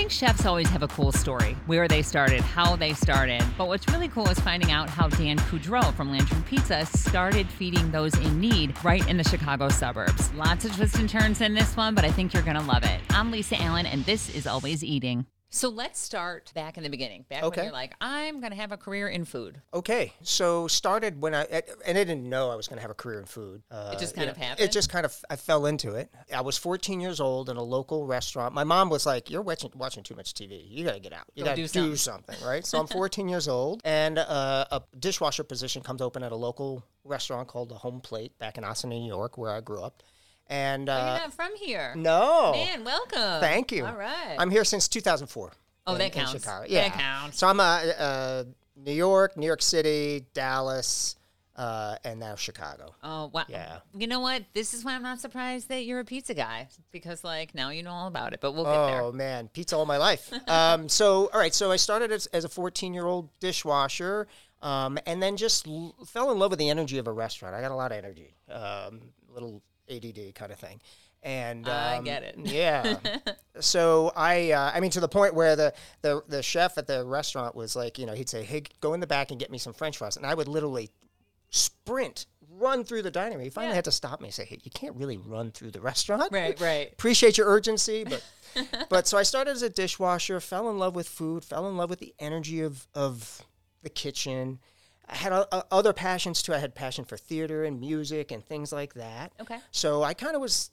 think chefs always have a cool story where they started, how they started. But what's really cool is finding out how Dan Coudreaut from Lantern Pizza started feeding those in need right in the Chicago suburbs. Lots of twists and turns in this one, but I think you're going to love it. I'm Lisa Allen, and this is Always Eating. So let's start back in the beginning, back Okay. when you're like, I'm going to have a career in food. Okay, so started when I and I didn't know I was going to have a career in food. Uh, It just kind of know, happened? It just kind of I fell into it. I was 14 years old in a local restaurant. My mom was like, "You're watching watching too much TV. You got to get out. You got to do do something, right?" So I'm 14 years old, and uh, a dishwasher position comes open at a local restaurant called the Home Plate back in Austin, New York, where I grew up. And You're uh, not from here. no, Man, welcome. thank you. All right. I'm here since 2004. Oh, in- that in counts. Yeah, That counts. So I'm uh, uh, New York, New York City, Dallas, uh, and now Chicago. Oh wow! Yeah. You know what? This is why I'm not surprised that you're a pizza guy because, like, now you know all about it. But we'll get there. Oh man, pizza all my life. um, so all right, so I started as, as a 14 year old dishwasher, um, and then just l- fell in love with the energy of a restaurant. I got a lot of energy, um, little ADD kind of thing. And I um, get it. Yeah. so I, uh, I mean, to the point where the, the the chef at the restaurant was like, you know, he'd say, "Hey, go in the back and get me some French fries," and I would literally sprint, run through the dining room. He finally Yeah. had to stop me and say, "Hey, you can't really run through the restaurant." Right, right. appreciate your urgency, but but so I started as a dishwasher, fell in love with food, fell in love with the energy of of the kitchen. I had other passions too. I had passion for theater and music and things like that. Okay. So I kind of was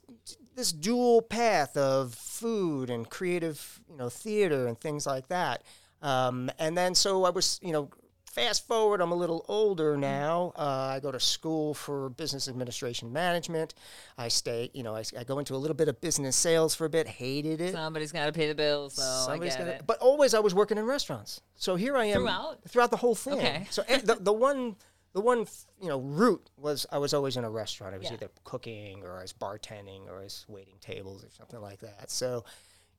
this dual path of food and creative, you know, theater and things like that. Um, and then so I was, you know, fast forward, I'm a little older now. Uh, I go to school for business administration management. I stay, you know, I, I go into a little bit of business sales for a bit. Hated it. Somebody's got to pay the bills, so Somebody's I get gotta- it. But always I was working in restaurants. So here I am Throughout? throughout the whole thing. Okay. So the, the one the one you know route was I was always in a restaurant. I was Yeah. either cooking or I was bartending or I was waiting tables or something like that. So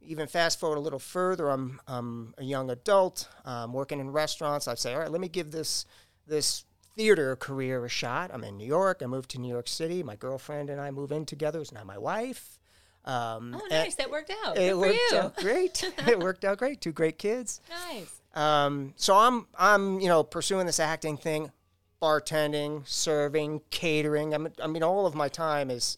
even fast forward a little further, I'm I'm a young adult, um, working in restaurants. I say, all right, let me give this this theater career a shot. I'm in New York. I moved to New York City. My girlfriend and I move in together. It's now my wife. Um, Oh, nice. That worked out. It Good for worked you. out great. it worked out great. Two great kids. Nice. Um, so I'm I'm you know pursuing this acting thing, bartending, serving, catering. I'm, I mean, all of my time is,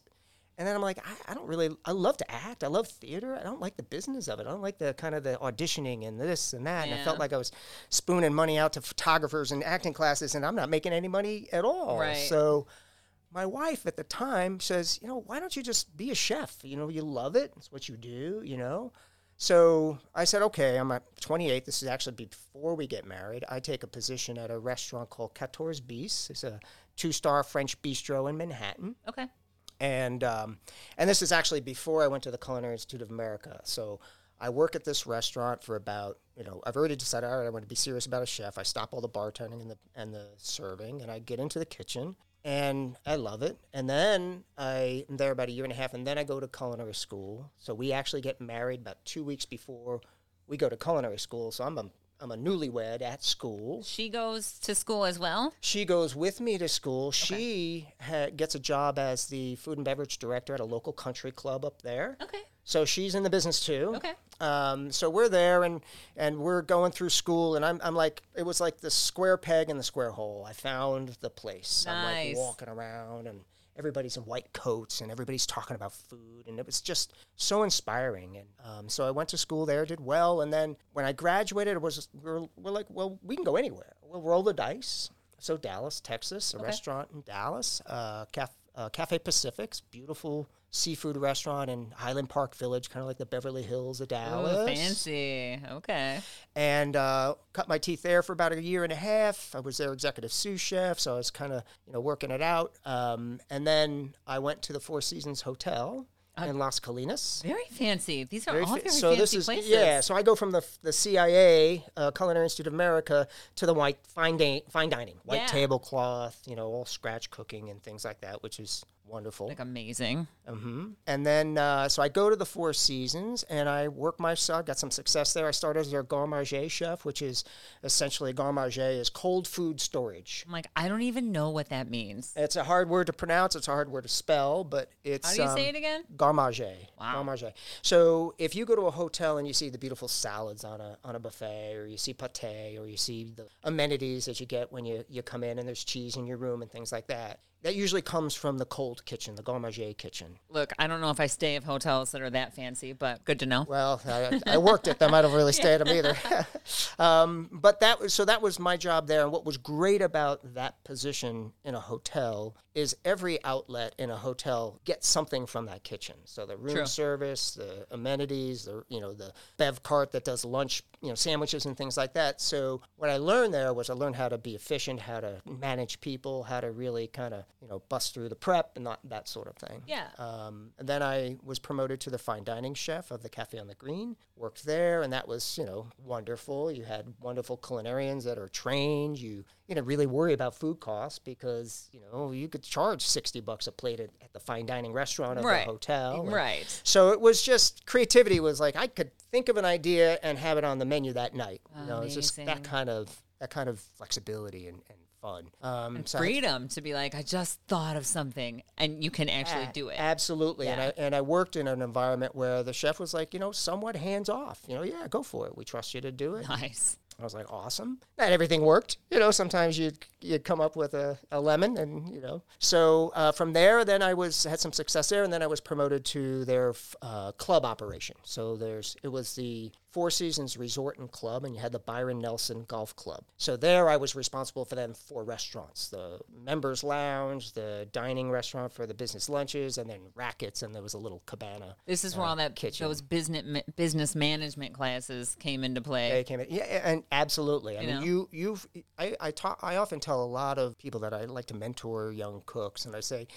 and then I'm like, I, I don't really. I love to act. I love theater. I don't like the business of it. I don't like the kind of the auditioning and this and that. And I felt like I was spooning money out to photographers and acting classes, and I'm not making any money at all. Right. So. My wife at the time says, you know, why don't you just be a chef? You know, you love it. It's what you do, you know? So I said, okay, I'm at 28. This is actually before we get married. I take a position at a restaurant called Quatorze Bis. It's a two star French bistro in Manhattan. Okay. And, um, and this is actually before I went to the Culinary Institute of America. So I work at this restaurant for about, you know, I've already decided, all right, I want to be serious about a chef. I stop all the bartending and the, and the serving, and I get into the kitchen. And I love it. And then I am there about a year and a half, and then I go to culinary school. So we actually get married about two weeks before we go to culinary school. So I'm a, I'm a newlywed at school. She goes to school as well. She goes with me to school. She ha- gets a job as the food and beverage director at a local country club up there. Okay. So she's in the business too. Okay. Um, so we're there and and we're going through school and I'm I'm like it was like the square peg in the square hole. I found the place. I'm like walking around and everybody's in white coats and everybody's talking about food and it was just so inspiring and um, so I went to school there, did well, and then when I graduated, it was we're, we're like, well, we can go anywhere. We'll roll the dice. So Dallas, Texas, a restaurant in Dallas, uh, Caf- uh, Cafe Pacific's beautiful seafood restaurant in Highland Park Village, kind of like the Beverly Hills of Dallas. Oh, fancy. Okay. And uh, cut my teeth there for about a year and a half. I was their executive sous chef, so I was kind of you know working it out. Um, and then I went to the Four Seasons Hotel in Las Colinas. Very fancy. These are Very all fa- very so fancy this is places. yeah. So I go from the the CIA, uh, Culinary Institute of America, to the white fine di- fine dining, white Yeah. tablecloth, you know, all scratch cooking and things like that, which is wonderful. Like amazing. Mm-hmm. And then, uh, so I go to the Four Seasons and I work myself, got some success there. I started as their garde manger chef, which is essentially garde manger is cold food storage. I'm like, I don't even know what that means. It's a hard word to pronounce. It's a hard word to spell, but it's How do you um, say it again? Garde manger. Wow. Garde manger. So if you go to a hotel and you see the beautiful salads on a on a buffet, or you see pate, or you see the amenities that you get when you, you come in and there's cheese in your room and things like that, that usually comes from the cold kitchen, the manger kitchen. Look, I don't know if I stay at hotels that are that fancy, but good to know. Well, I, I worked at them. I don't really stay at them either. um, but that was so that was my job there. And what was great about that position in a hotel is every outlet in a hotel gets something from that kitchen. So the room True. service, the amenities, the you know the bev cart that does lunch, you know sandwiches and things like that. So what I learned there was I learned how to be efficient, how to manage people, how to really kind of you know bust through the prep and not that sort of thing. Yeah. Um, and then I was promoted to the fine dining chef of the Cafe on the Green. Worked there, and that was you know wonderful. You had wonderful culinarians that are trained. You you know really worry about food costs because you know you could charge sixty bucks a plate at, at the fine dining restaurant of Right. the hotel. and- Right. So it was just creativity was like I could think of an idea and have it on the menu that night. You know, it's just that kind of that kind of flexibility and, and fun. Um, so Freedom to be like, I just thought of something and you can actually a- do it. Absolutely. And I and I worked in an environment where the chef was like, you know, somewhat hands off. You know, yeah, go for it. We trust you to do it. Nice. I was like, awesome. Not everything worked. You know, sometimes you'd, you'd come up with a, a lemon and, you know. So uh, from there, then I was had some success there. And then I was promoted to their f- uh, club operation. So there's it was the Four Seasons Resort and Club, and you had the Byron Nelson Golf Club. So there I was responsible for them four restaurants the members lounge, the dining restaurant for the business lunches, and then rackets. And there was a little cabana. This is where all that kitchen. those business ma- business management classes came into play. They came in, yeah, and absolutely. I You mean, know? you, you've, I, I I often tell a lot of people that I like to mentor young cooks, and I say,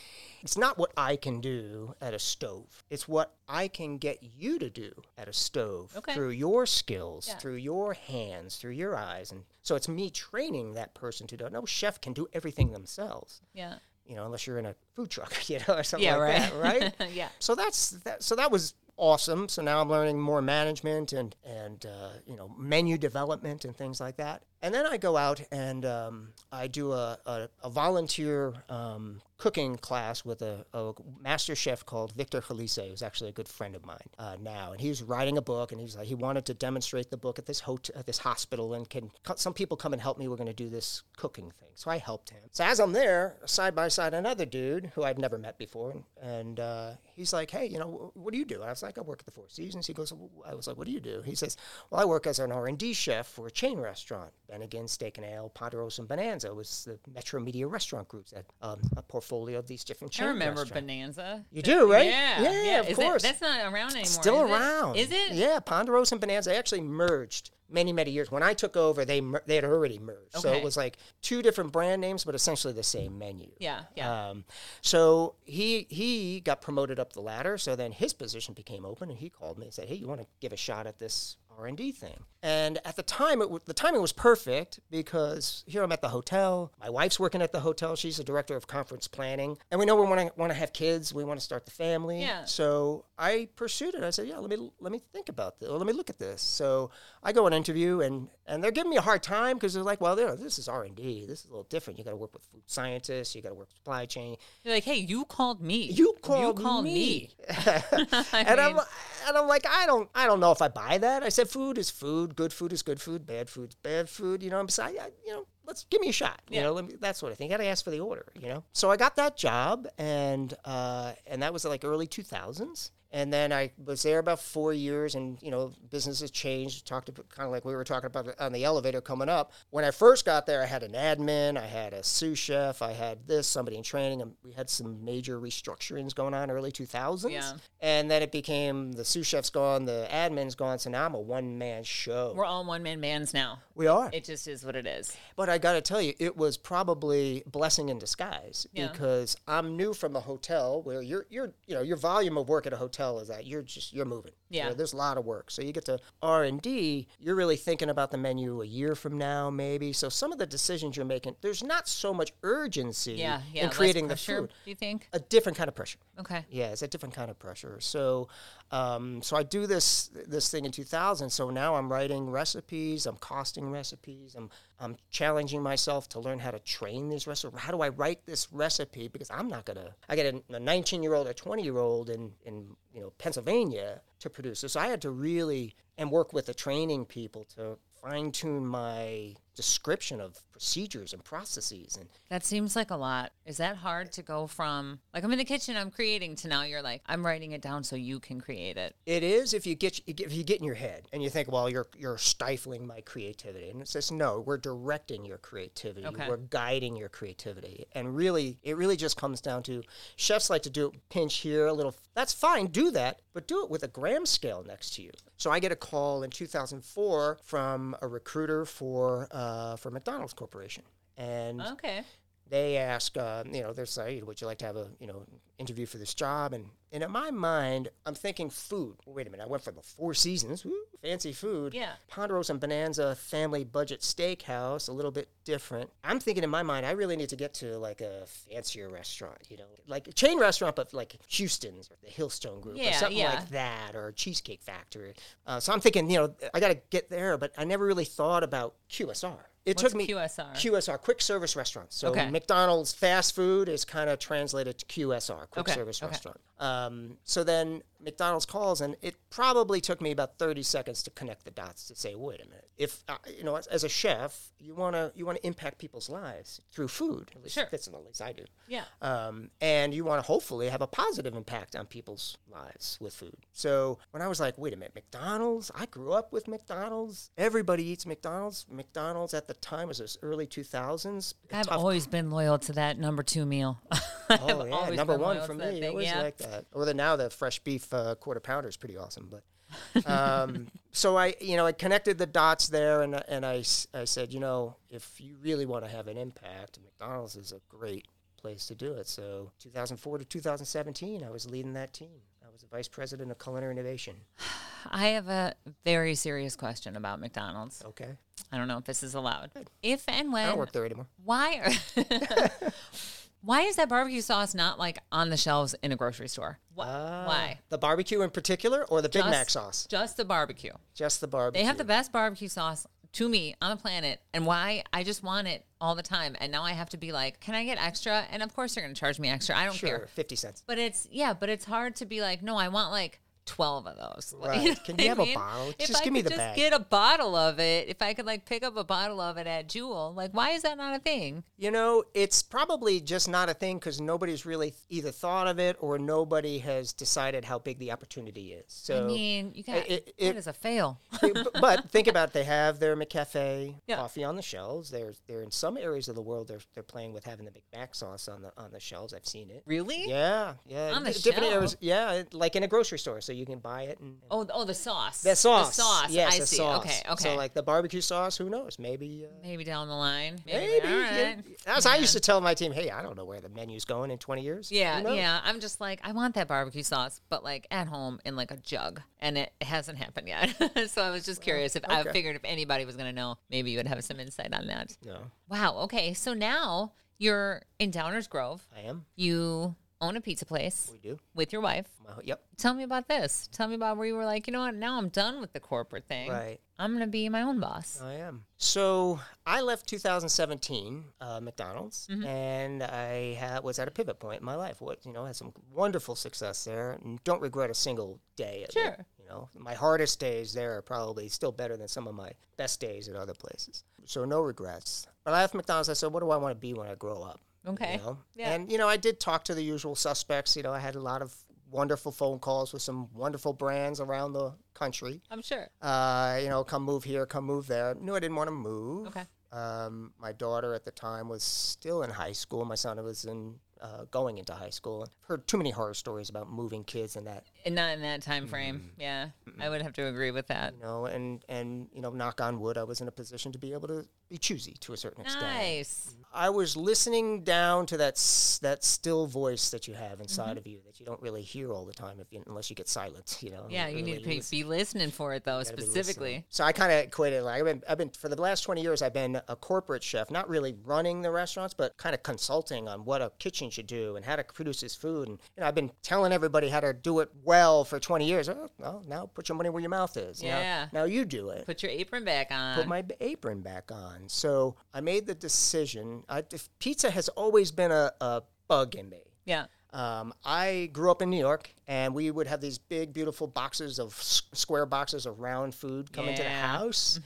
it's not what I can do at a stove; it's what I can get you to do at a stove Okay. through your skills, Yeah. through your hands, through your eyes, and so it's me training that person to do. it. No chef can do everything themselves, Yeah. you know, unless you're in a food truck, you know, or something Yeah, like right. that, right? yeah. so that's that so that was awesome. So now i'm learning more management and and uh, you know menu development and things like that. And then i go out and um, i do a, a, a volunteer um, cooking class with a, a master chef called victor Felice, who's actually a good friend of mine uh, now. And he's writing a book and he's like he wanted to demonstrate the book at this hotel at this hospital and can some people come and help me we're going to do this cooking thing. So i helped him. So as i'm there side by side another dude who i'd never met before and uh, he's like hey you know what do you do? I was like i work at the four seasons. He goes i was like what do you do? He says well i work as an r&d chef for a chain restaurant bennigan steak and ale ponderosa and bonanza It was the Metromedia restaurant groups um, a portfolio of these different chain I remember restaurants. Bonanza. You do, right? Yeah. Yeah, of Is course. That, that's not around anymore. Still is around. Is it? Yeah, Ponderosa and Bonanza they actually merged many, many years. When I took over, they mer- they had already merged. So it was like two different brand names, but essentially the same menu. Yeah. Yeah. Um, so he he got promoted up the ladder. So then his position became open, and he called me and said, "Hey, you want to give a shot at this R and D thing?" And at the time, it w- the timing was perfect because here I'm at the hotel. My wife's working at the hotel. She's the director of conference planning, and we know we want to want to have kids. We want to start the family. Yeah. So I pursued it. I said, "Yeah, let me let me think about this. Or let me look at this." So I go and interview, and and they're giving me a hard time because they're like, "Well, you know, this is R and D. This is a little different. You got to work with food scientists. You got to work with supply chain." You're like, hey, you called me. You called, you called me. me. And I'm and I'm like, I don't I don't know if I buy that. I said, food is food. Good food is good food. Bad food's bad food. You know, I'm saying, I, you know, let's give me a shot. You Yeah. know, let me, that sort of thing. You got to ask for the order. You know, so I got that job, and uh, and that was like early 2000s. And then I was there about four years, and you know, business has changed. Talked about kind of like we were talking about on the elevator coming up. When I first got there, I had an admin, I had a sous chef, I had this somebody in training, and we had some major restructurings going on early 2000s. Yeah. And then it became the sous chef's gone, the admin's gone, so now I'm a one man show. We're all one man bands now. we are. It just is what it is. But I got to tell you, it was probably blessing in disguise Yeah. because I'm new from a hotel where your your you know your volume of work at a hotel tell is that you're just you're moving. You Yeah. know, there's a lot of work. So you get to R and D. You're really thinking about the menu a year from now, maybe. So some of the decisions you're making, there's not so much urgency Yeah, yeah. in creating the food. Do you think? A different kind of pressure. Okay. Yeah, it's a different kind of pressure. So, um, so I do this this thing in 2000. So now I'm writing recipes. I'm costing recipes. I'm I'm challenging myself to learn how to train these recipes. How do I write this recipe? Because I'm not gonna. I get a 19 year old or 20 year old in in you know Pennsylvania to produce this. So I had to really and work with the training people to fine tune my description of procedures and processes and That seems like a lot. Is that hard to go from like I'm in the kitchen, I'm creating to now you're like I'm writing it down so you can create it. It is if you get if you get in your head and you think, well, you're you're stifling my creativity, and it says no, we're directing your creativity, Okay. we're guiding your creativity, and really, it really just comes down to chefs like to do pinch here a little. That's fine, do that, but do it with a gram scale next to you. So I get a call in 2004 from a recruiter for uh, Uh, for McDonald's Corporation, and Okay. They ask, uh, you know, they're saying, would you like to have a, you know, interview for this job? And, and in my mind, I'm thinking food. Wait a minute, I went for the Four Seasons, woo, fancy food. Yeah. Ponderosa and Bonanza family budget steakhouse, a little bit different. I'm thinking in my mind, I really need to get to like a fancier restaurant, you know, like a chain restaurant, but like Houston's or the Hillstone Group or something yeah. like that, or Cheesecake Factory. Uh, so I'm thinking, you know, I got to get there, but I never really thought about QSR. It What's took me QSR? QSR, quick service restaurant. So Okay. McDonald's fast food is kind of translated to QSR, quick Okay, service okay. restaurant. Um, so then McDonald's calls, and it probably took me about thirty seconds to connect the dots to say, wait a minute, if uh, you know, as, as a chef, you wanna you wanna impact people's lives through food. At least Sure. that's at least I do. Yeah. Um, and you want to hopefully have a positive impact on people's lives with food. So when I was like, wait a minute, McDonald's? I grew up with McDonald's. Everybody eats McDonald's. McDonald's at the time was this early 2000s. I've always been loyal to that number two meal. Oh yeah, number one for me. Thing, always yeah. like that. Or the now the fresh beef uh, quarter pounder is pretty awesome. But um, so I, you know, I connected the dots there, and and I, I said, you know, if you really want to have an impact, McDonald's is a great place to do it. So 2004 to 2017, I was leading that team. I was the vice president of culinary innovation. I have a very serious question about McDonald's. Okay, I don't know if this is allowed. If and I when don't work there anymore. why are why is that barbecue sauce not like on the shelves in a grocery store? Wh- ah. why? The barbecue in particular, or the Big Mac sauce? Just the barbecue. Just the barbecue. They have the best barbecue sauce to me on the planet, and why I just want it all the time. And now I have to be like, can I get extra? And of course, they're going to charge me extra. I don't sure care. 50 cents. But it's yeah, but it's hard to be like, no, I want like twelve of those. Right. you know Can you I have a bottle? If Just I give me the just bag. get a bottle of it, if I could like pick up a bottle of it at Jewel, like why is that not a thing? You know, it's probably just not a thing because nobody's really either thought of it or nobody has decided how big the opportunity is. So, I mean, you got it- it- that is a fail. b- but think about it, they have their McCafe Yeah. coffee on the shelves. They're they're in some areas of the world they're they're playing with having the Big Mac sauce on the on the shelves. I've seen it. really? Yeah, yeah. On the d- different shelf? areas. Yeah, like in a grocery store, so you can buy it and. and Oh, oh, the sauce. the sauce, The sauce. yes, I the see. sauce. Okay, okay. So like the barbecue sauce, who knows? Maybe, uh, maybe down the line. maybe. Yeah. right. As I used to tell my team, hey, I don't know where the menu's going in twenty years. Who Yeah, yeah. I'm just like, I want that barbecue sauce, but like at home in like a jug, and it hasn't happened yet. so I was just curious if I figured if anybody was gonna know, maybe you would have some insight on that. No, Wow. Okay. So now you're in Downers Grove. I am. You own a pizza place We do. with your wife. Well, yep. Tell me about this. Tell me about where you were like, you know what? Now I'm done with the corporate thing. Right. I'm gonna be my own boss. I am. So I left 2017 uh, McDonald's, Mm-hmm. and I ha- was at a pivot point in my life. What you know, had some wonderful success there, and don't regret a single day. Of Sure. It. You know, my hardest days there are probably still better than some of my best days at other places. So no regrets. But I left McDonald's. I said, what do I want to be when I grow up? Okay. You know? Yeah. And you know, I did talk to the usual suspects. You know, I had a lot of wonderful phone calls with some wonderful brands around the country I'm sure. uh, you know, come move here, come move there. Knew I didn't want to move. Okay. Um, my daughter at the time was still in high school. My son was in uh, going into high school. I've heard too many horror stories about moving kids in that And not in that time frame. Yeah, I would have to agree with that. you know, and and you know, knock on wood, I was in a position to be able to be choosy to a certain extent. Nice. I was listening down to that s- that still voice that you have inside Mm-hmm. of you that you don't really hear all the time if you, unless you get silent. You know. Yeah, you need to really be, be listening for it though, specifically. So I kind of equated like I've been, I've been for the last 20 years I've been a corporate chef, not really running the restaurants, but kind of consulting on what a kitchen should do and how to produce this food. And you know, I've been telling everybody how to do it well for 20 years. Oh, well, now put your money where your mouth is. Now- Yeah. Now, you do it. Put your apron back on. Put my apron back on. So I made the decision. I, if pizza has always been a, a bug in me. yeah. Um, I grew up in New York, and we would have these big, beautiful boxes of s- square boxes of round food come into the Yeah. house,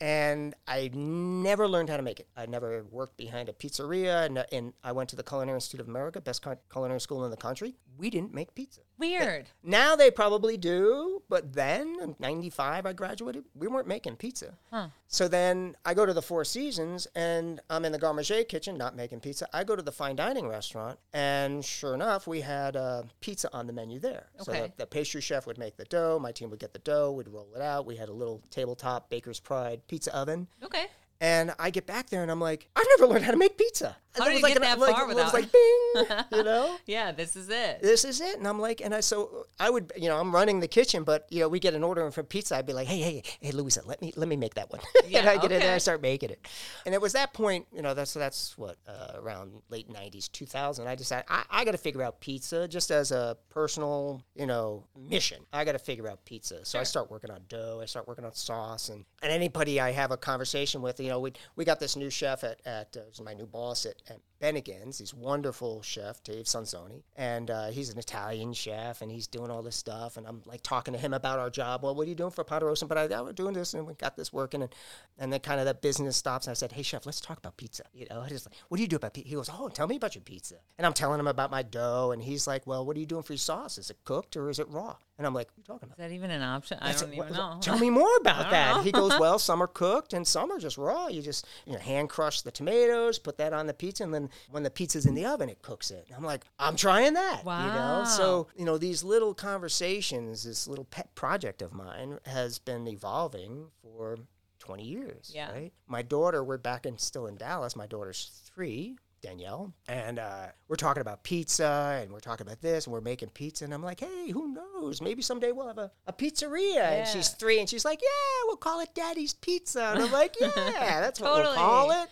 and I never learned how to make it. I never worked behind a pizzeria, and, and I went to the Culinary Institute of America, best cu- culinary school in the country. We didn't make pizza. Weird. Now they probably do, but then in 95 I graduated, we weren't making pizza. Huh. So then I go to the Four Seasons and I'm in the garde manger kitchen, not making pizza. I go to the fine dining restaurant, and sure enough, we had uh, pizza on the menu there. So Okay. the, the pastry chef would make the dough, my team would get the dough, we'd roll it out. We had a little tabletop Baker's Pride pizza oven. Okay. And I get back there and I'm like, I've never learned how to make pizza. How did was you like get an- that like, far it was like bing, you know? Yeah, this is it. this is it. And I'm like, and I so I would, you know, I'm running the kitchen, but you know, we get an order for pizza. I'd be like, hey, hey, hey, Louisa, let me let me make that one. and I get in there okay. and start making it. And it was that point, you know, that's that's what uh, around late '90s, 2000. I decided I, I got to figure out pizza just as a personal, you know, mission. I got to figure out pizza. So I start working on dough. I start working on sauce, and and anybody I have a conversation with, you know, we we got this new chef at at uh, my new boss at, at Bennigan's. He's wonderful chef, Dave Sanzoni, and uh, he's an Italian chef, and he's doing all this stuff. And I'm like talking to him about our job. Well, what are you doing for Ponderosa? But I, oh, we're doing this, and we got this working, and and then kind of that business stops. And I said, Hey, chef, let's talk about pizza. You know, I just like, what do you do about pizza? He goes, Oh, tell me about your pizza. And I'm telling him about my dough, and he's like, Well, what are you doing for your sauce? Is it cooked or is it raw? And I'm like, What are you talking about? Is that even an option? I don't even "What- know. Tell me more about that. know. He goes, well, some are cooked and some are just raw. You just you know hand crush the tomatoes, put that on the pizza, and then when the pizza's in the oven, it cooks it. I'm like, I'm trying that. You know, so you know these little conversations, this little pet project of mine has been evolving for 20 years. Yeah. Right. My daughter, we're back in still in Dallas. My daughter's three. Danielle, and uh, we're talking about pizza, and we're talking about this, and we're making pizza, and I'm like, hey, who knows? Maybe someday we'll have a, a pizzeria. And she's three, and she's like, yeah, we'll call it Daddy's Pizza, and I'm like, yeah, that's what we'll call it.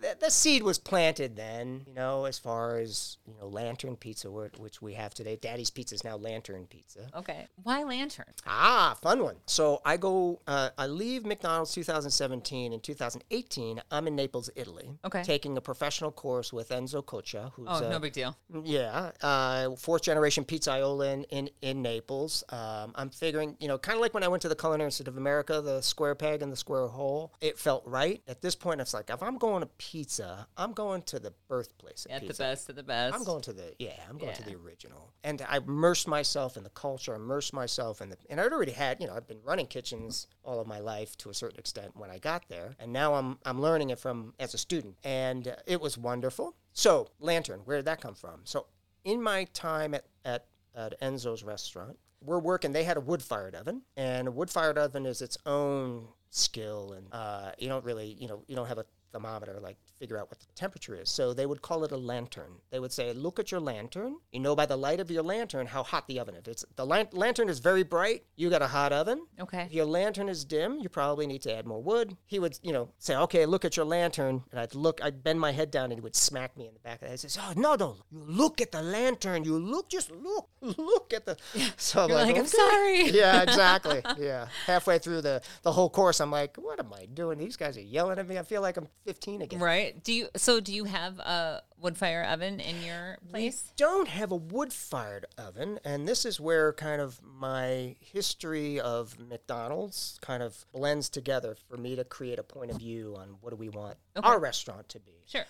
That, that seed was planted then, you know, as far as you know, Lantern Pizza, which we have today. Daddy's Pizza is now Lantern Pizza. Okay. Why lantern? Ah, fun one. So I go, uh, I leave McDonald's 2017. In 2018, I'm in Naples, Italy. Okay. Taking a professional course with Enzo Coccia, who's Oh, uh, no big deal. yeah, uh, fourth generation pizzaiola in, in, in Naples. Um, I'm figuring, you know, kind of like when I went to the Culinary Institute of America, the square peg and the square hole, it felt right. At this point, it's like, if I'm going to pizza, I'm going to the birthplace of At the best of the best. I'm going to the yeah, I'm going to the original, and I immersed myself in the culture, immersed myself in the, and I'd already had, you know, I've been running kitchens all of my life to a certain extent when I got there, and now I'm I'm learning it from as a student, and uh, it was wonderful. So Lantern, where did that come from? So in my time at at, at Enzo's restaurant, we're working. They had a wood fired oven, and a wood fired oven is its own skill, and uh, you don't really, you know, you don't have a thermometer like figure out what the temperature is. So they would call it a lantern. They would say, "Look at your lantern. You know by the light of your lantern how hot the oven is. It's the lan- lantern is very bright, you got a hot oven. Okay. If your lantern is dim, you probably need to add more wood." He would, you know, say, "Okay, look at your lantern," and I'd look, I'd bend my head down, and he would smack me in the back of the head. He says, "Oh no, no, you look at the lantern. You look, just look, look at the." So I'm You're like, I'm sorry. yeah, exactly. Yeah. Halfway through the the whole course, I'm like, what am I doing? These guys are yelling at me. I feel like I'm 15 again. Right. Do you? So do you have a wood fire oven in your place? We Don't have a wood fired oven, and this is where kind of my history of McDonald's kind of blends together for me to create a point of view on what do we want our restaurant to be. Sure.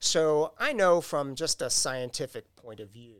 So I know from just a scientific point of view,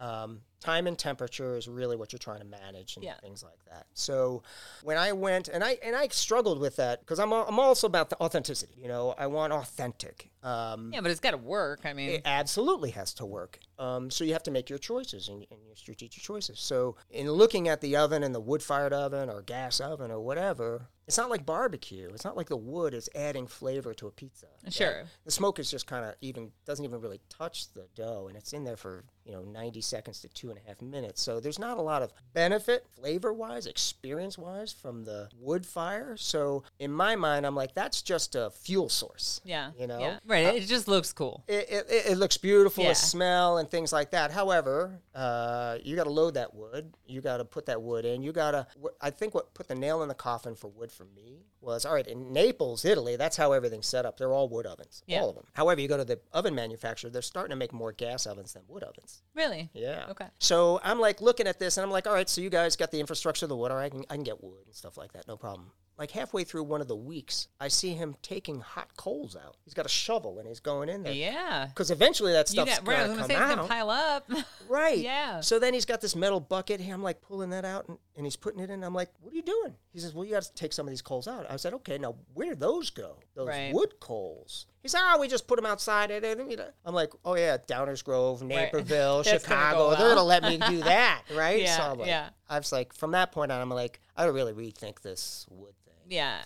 um, time and temperature is really what you're trying to manage and Yeah. things like that. So when I went and I and I struggled with that because I'm I'm also about the authenticity. You know, I want authentic. Um, Yeah, but it's got to work. I mean, it absolutely has to work. Um, so you have to make your choices and, and your strategic choices. So in looking at the oven and the wood-fired oven or gas oven or whatever, it's not like barbecue. It's not like the wood is adding flavor to a pizza. Sure. The smoke is just kind of even doesn't even really touch the dough, and it's in there for you know 90 seconds to two and a half minutes. So there's not a lot of benefit, flavor-wise, experience-wise, from the wood fire. So in my mind, I'm like, that's just a fuel source. yeah, you know? yeah. right? it just looks cool. It, it, it looks beautiful, Yeah. the smell and things like that. However, uh, you got to load that wood. You got to put that wood in. You got to. I think what put the nail in the coffin for wood for me was all right in Naples, Italy. That's how everything's set up. They're all wood ovens, Yeah. all of them. However, you go to the oven manufacturer, they're starting to make more gas ovens than wood ovens. Really? Yeah. Okay. So I'm like looking at this and I'm like, all right, so you guys got the infrastructure the wood. All right, I can, I can get wood and stuff like that. No problem. Like halfway through one of the weeks, I see him taking hot coals out. He's got a shovel and he's going in there. Yeah. Because eventually that stuff's got, right, gonna come gonna say gonna out. pile up. Right. Yeah. So then he's got this metal bucket. I'm like pulling that out and, and he's putting it in. I'm like, what are you doing? He says, well, you got to take some of these coals out. I said, okay, now where do those go? Those Right. wood coals. He said, oh, we just put them outside. And, and, you know. I'm like, oh, yeah, Downers Grove, Naperville, gonna Chicago. go They're to let me do that, right? Yeah, so I'm like, yeah. I was like, from that point on, I'm like, I don't really rethink this wood. Yeah.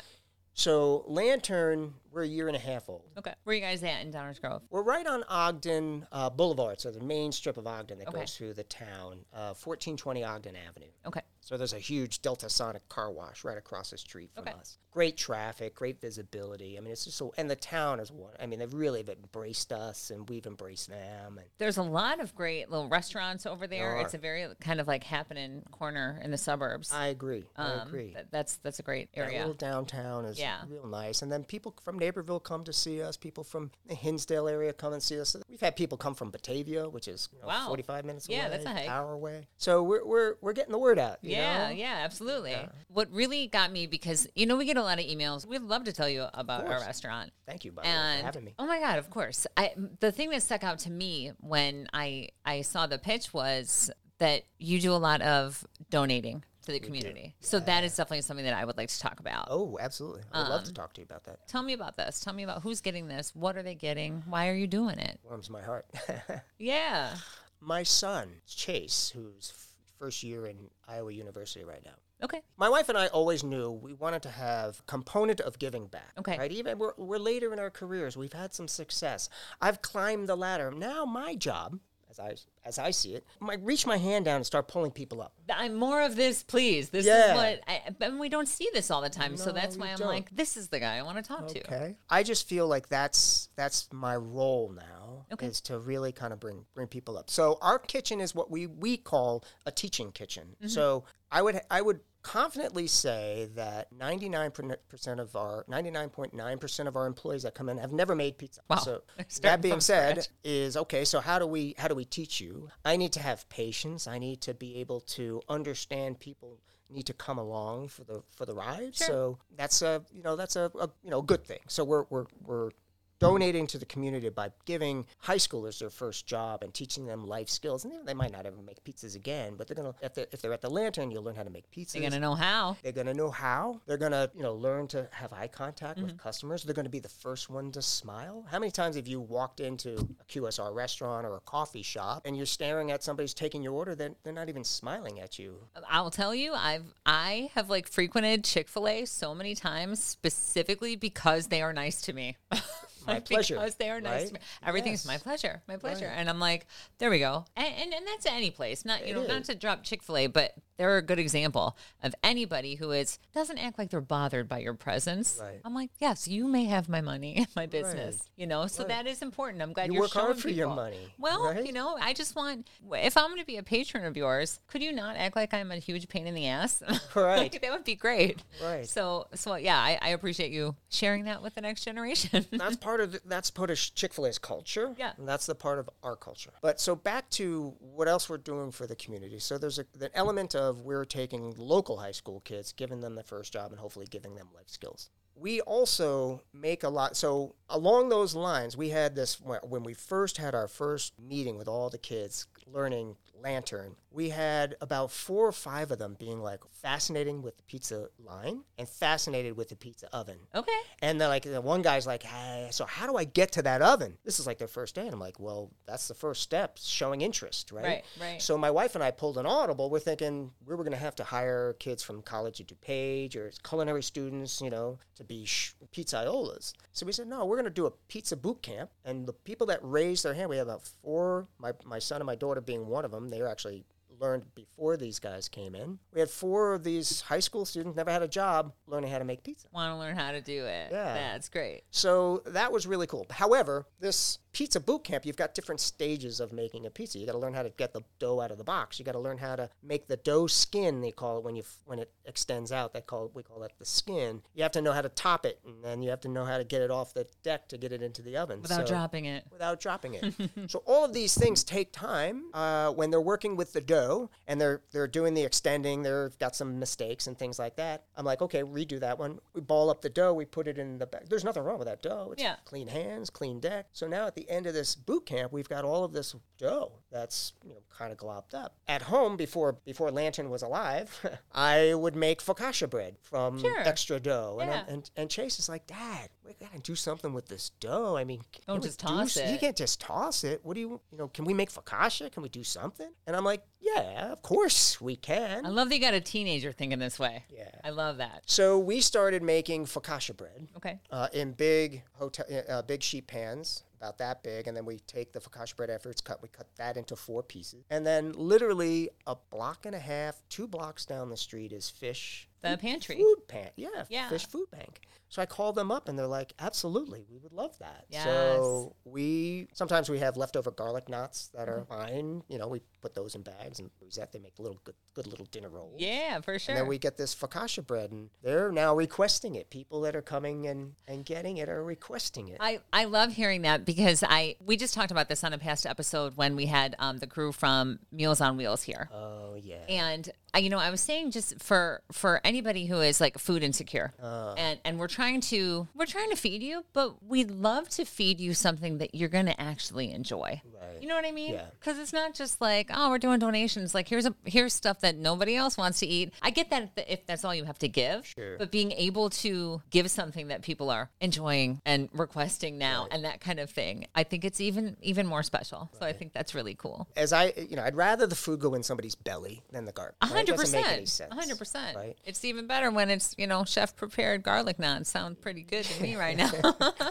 So Lantern, we're a year and a half old. Okay. Where are you guys at in Downers Grove? We're right on Ogden uh, Boulevard, so the main strip of Ogden that Okay. goes through the town, uh, 1420 Ogden Avenue. Okay. So there's a huge Delta Sonic car wash right across the street from Okay. us. Great traffic, great visibility. I mean, it's just so, and the town is one. I mean, they've really embraced us, and we've embraced them. And There's a lot of great little restaurants over there. There It's a very kind of like happening corner in the suburbs. I agree. I Um, agree. that- that's that's a great That area. little downtown is Yeah. real nice. And then people from Naperville come to see us. People from the Hinsdale area come and see us. We've had people come from Batavia, which is you know, Wow. 45 minutes Yeah, away, that's a hike. hour away. So we're, we're, we're getting the word out. Yeah, know? yeah, absolutely. What really got me because you know we get a lot of emails. We'd love to tell you about our restaurant. Thank you, the way, for having me. oh my god, of course. I the thing that stuck out to me when I I saw the pitch was that you do a lot of donating to the community. So that is definitely something that I would like to talk about. Oh, absolutely. I would love Um, to talk to you about that. Tell me about this. Tell me about who's getting this. What are they getting? Why are you doing it? Warms my heart. Yeah. my son, Chase, who's first year in Iowa University right now. Okay. My wife and I always knew we wanted to have component of giving back. Okay. Right. Even we're, we're later in our careers. We've had some success. I've climbed the ladder. Now my job, as I as I see it, I reach my hand down and start pulling people up. I'm more of this, please. This Yeah. is what I, and we don't see this all the time. so that's why I'm don't. like, this is the guy I want to talk to. Okay. I just feel like that's that's my role now Okay. is to really kind of bring bring people up. So our kitchen is what we we call a teaching kitchen. Mm-hmm. So I would I would confidently say that 99% of our 99.9% of our employees that come in have never made pizza. Wow. So that being said scratch. is okay, so how do we how do we teach you? I need to have patience. I need to be able to understand people need to come along for the for the ride. Sure. So that's a you know that's a, a you know good thing. So we're we're we're donating to the community by giving high schoolers their first job and teaching them life skills. And they, might not ever make pizzas again, but they're gonna if they're, if they're at the Lantern, you'll learn how to make pizzas. You're gonna know how. They're going to know how. They're going to, you know, learn to have eye contact Mm-hmm. with customers. They're going to be the first one to smile. How many times have you walked into a QSR restaurant or a coffee shop and you're staring at somebody's taking your order? They're, they're not even smiling at you. I'll tell you, I've I have like frequented Chick Fil A so many times specifically because they are nice to me. My Like, pleasure, Because they are nice right? Everything's Yes. my pleasure, my pleasure. Right. And I'm like, there we go. And and, and that's any place. Not you It know, not to drop Chick Fil A, but they're a good example of anybody who is doesn't act like they're bothered by your presence. Right. I'm like, yes, you may have my money, and my business. Right. You know, so Right. that is important. I'm glad You you're work hard for your money, Well, you know, I just want if I'm going to be a patron of yours, could you not act like I'm a huge pain in the ass? Right. Like, that would be great. Right. So, so yeah, I, I appreciate you sharing that with the next generation. that's part of the, that's part of Chick Fil A's culture. Yeah. and that's the part of our culture. But so back to what else we're doing for the community. So there's a, the element of we're taking local high school kids, giving them the first job, and hopefully giving them life skills. We also make a lot. So along those lines, we had this when we first had our first meeting with all the kids, learning Lantern, we had about four or five of them being like fascinating with the pizza line and fascinated with the pizza oven. Okay. And they're like, the one guy's like, hey, so how do I get to that oven? This is like their first day. And I'm like, well, that's the first step, showing interest, right? Right, right. So my wife and I pulled an audible. We're thinking we were going to have to hire kids from college at DuPage or culinary students, you know, to be sh- pizzaiolas. So we said, no, we're going to do a pizza boot camp. And the people that raised their hand, we had about four, my, my son and my daughter being one of them, they were actually learned before these guys came in. We had four of these high school students, never had a job, learning how to make pizza. Want to learn how to do it. Yeah. That's great. So that was really cool. However, this pizza boot camp, you've got different stages of making a pizza. You got to learn how to get the dough out of the box. You got to learn how to make the dough skin. They call it when you when it extends out. They call it, we call that the skin. You have to know how to top it, and then you have to know how to get it off the deck to get it into the oven Without So- dropping it. without dropping it. so all of these things take time uh, when they're working with the dough and they're they're doing the extending. They've got some mistakes and things like that. I'm like, okay, redo that one. We ball up the dough. We put it in the bag. There's nothing wrong with that dough. It's Yeah. clean hands, clean deck. So now at the end of this boot camp, we've got all of this dough that's you know kind of glopped up. At home before before Lantern was alive, I would make focaccia bread from Sure. extra dough. And, Yeah. and and Chase is like, Dad, we gotta do something with this dough. I mean, Don't just do toss s- You can't just toss it. What do you, you know, can we make focaccia? Can we do something? And I'm like, yeah, of course we can. I love that you got a teenager thinking this way. Yeah. I love that. so we started making focaccia bread Okay. uh, in big hotel, uh, big sheet pans, about that big, and then we take the focaccia bread after it's cut. We cut that into four pieces, and then literally a block and a half, two blocks down the street is fish. The food- pantry. Food pan, yeah, Yeah. fish food bank. So I called them up, and they're like, "Absolutely, we would love that." Yes. So we sometimes we have leftover garlic knots that are fine. You know, we put those in bags and use that. They make little good, good little dinner rolls. Yeah, for sure. And then we get this focaccia bread, and they're now requesting it. People that are coming and, and getting it are requesting it. I, I love hearing that because I we just talked about this on a past episode when we had um, the crew from Meals on Wheels here. oh yeah. And I, you know, I was saying just for for anybody who is like food insecure, Uh. and and we're trying to we're trying to feed you, but we'd love to feed you something that you're going to actually enjoy. Right. You know what I mean? Yeah. Because it's not just like oh we're doing donations. Like here's a here's stuff that nobody else wants to eat. I get that if, that's all you have to give, Sure. but being able to give something that people are enjoying and requesting now and that kind of thing, I think it's even even more special. So I think that's really cool. As I, you know, I'd rather the food go in somebody's belly than the garbage. A hundred doesn't make any percent. A hundred percent. Right. It's even better when it's you know chef prepared garlic naan. Sound pretty good to me right now.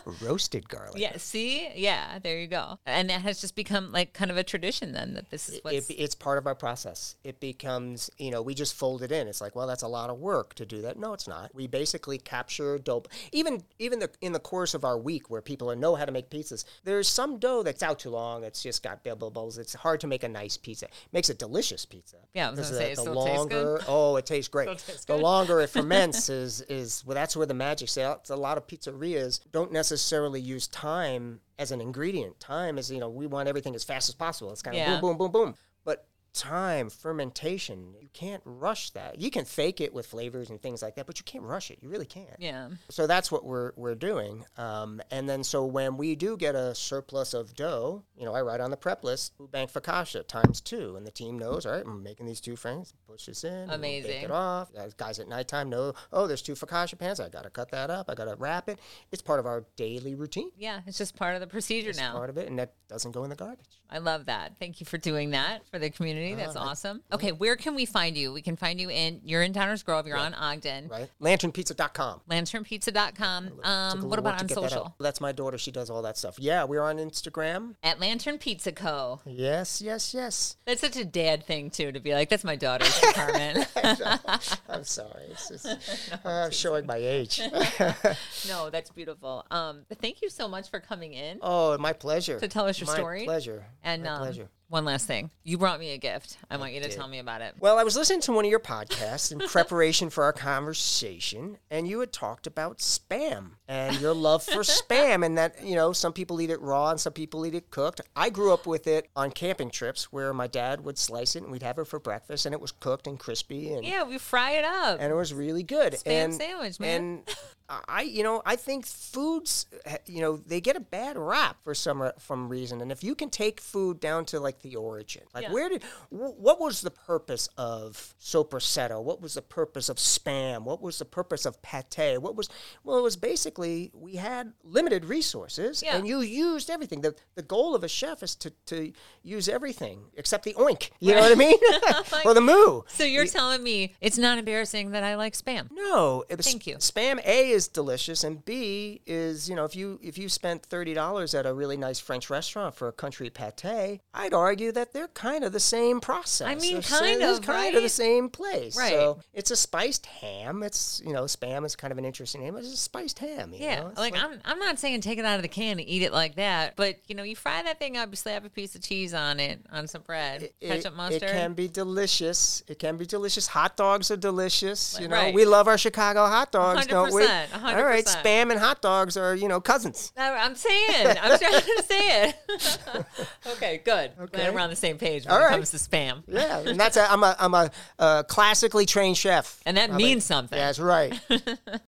Roasted garlic. yeah. See. Yeah. There you go. And that has just become like kind of a tradition then that this is It, it's part of our process. It becomes, you know, we just fold it in. It's like, well, that's a lot of work to do that. No, it's not. We basically capture dough. Even even the, in the course of our week, where people know how to make pizzas, there's some dough that's out too long. It's just got bubbles. It's hard to make a nice pizza. Makes a delicious pizza. Yeah, I was gonna say, the, it the tastes good? longer, oh, it tastes great. Tastes the longer it ferments is is well, that's where the magic. So a lot of pizzerias don't necessarily use time as an ingredient. Time is, you know, we want everything as fast as possible. It's kind of Yeah. boom, boom, boom, boom. Time, fermentation, you can't rush that. You can fake it with flavors and things like that, but you can't rush it. You really can't. yeah. So that's what we're we're doing. Um, and then so when we do get a surplus of dough, you know, I write on the prep list food bank focaccia times two, and the team knows. All right, I'm making these two frames. Push this in. we'll Bake Amazing. it off. Guys- Guys at nighttime know. Oh, there's two focaccia pans. I got to cut that up. I got to wrap it. It's part of our daily routine. Yeah. It's just part of the procedure It's now. part of it, and that doesn't go in the garbage. I love that. Thank you for doing that for the community. That's Uh, awesome. Okay, where can we find you? We can find you in you're in Downers Grove. You're on Ogden. Right? Lanternpizza.com. Lanternpizza.com. Um, what about on get that social? That's my daughter. She does all that stuff. Yeah, we're on Instagram. At Lantern Pizza Co. Yes, yes, yes. That's such a dad thing too to be like, that's my daughter's department. I'm sorry. It's just, I'm showing my age. no, that's beautiful. Um, thank you so much for coming in. oh, my pleasure. To tell us your my story. pleasure. and my um, pleasure. One last thing, you brought me a gift. I want you to did. tell me about it. Well, I was listening to one of your podcasts in preparation for our conversation, and you had talked about spam and your love for spam, and that, you know, some people eat it raw and some people eat it cooked. I grew up with it on camping trips where my dad would slice it and we'd have it for breakfast, and it was cooked and crispy and Yeah, we fry it up. and it was really good. Spam and, sandwich, man. And I, you know, I think foods, uh, you know, they get a bad rap for some uh, from reason. And if you can take food down to like the origin, like Yeah. where did, what was the purpose of soprassetto? What was the purpose of spam? What was the purpose of pate? What was, well, it was basically we had limited resources Yeah. and you used everything. The, the goal of a chef is to, to use everything except the oink. You know what I mean? or the moo. So you're telling me it's not embarrassing that I like spam? No, it was- Thank you. Spam A is delicious, and B is you know if you if you spent thirty dollars at a really nice French restaurant for a country pate, I'd argue that they're kind of the same process. I mean, They're kind of, kind of the same place. Right. So it's a spiced ham. It's you know spam is kind of an interesting name. It's a spiced ham. you Yeah, know? It's like, I'm, I'm not saying take it out of the can and eat it like that, but you know, you fry that thing up, you slap a piece of cheese on it, on some bread, it, ketchup, mustard. it can be delicious. It can be delicious. Hot dogs are delicious. You know, Right. we love our Chicago hot dogs, don't we? 100, All right, 100%. spam and hot dogs are you know cousins. I'm saying, I'm trying to say it. okay, good. Okay. Glad we're on the same page when All it right. comes to spam. Yeah, and that's a, I'm a I'm a uh, classically trained chef. And that I'm a- means something. That's right.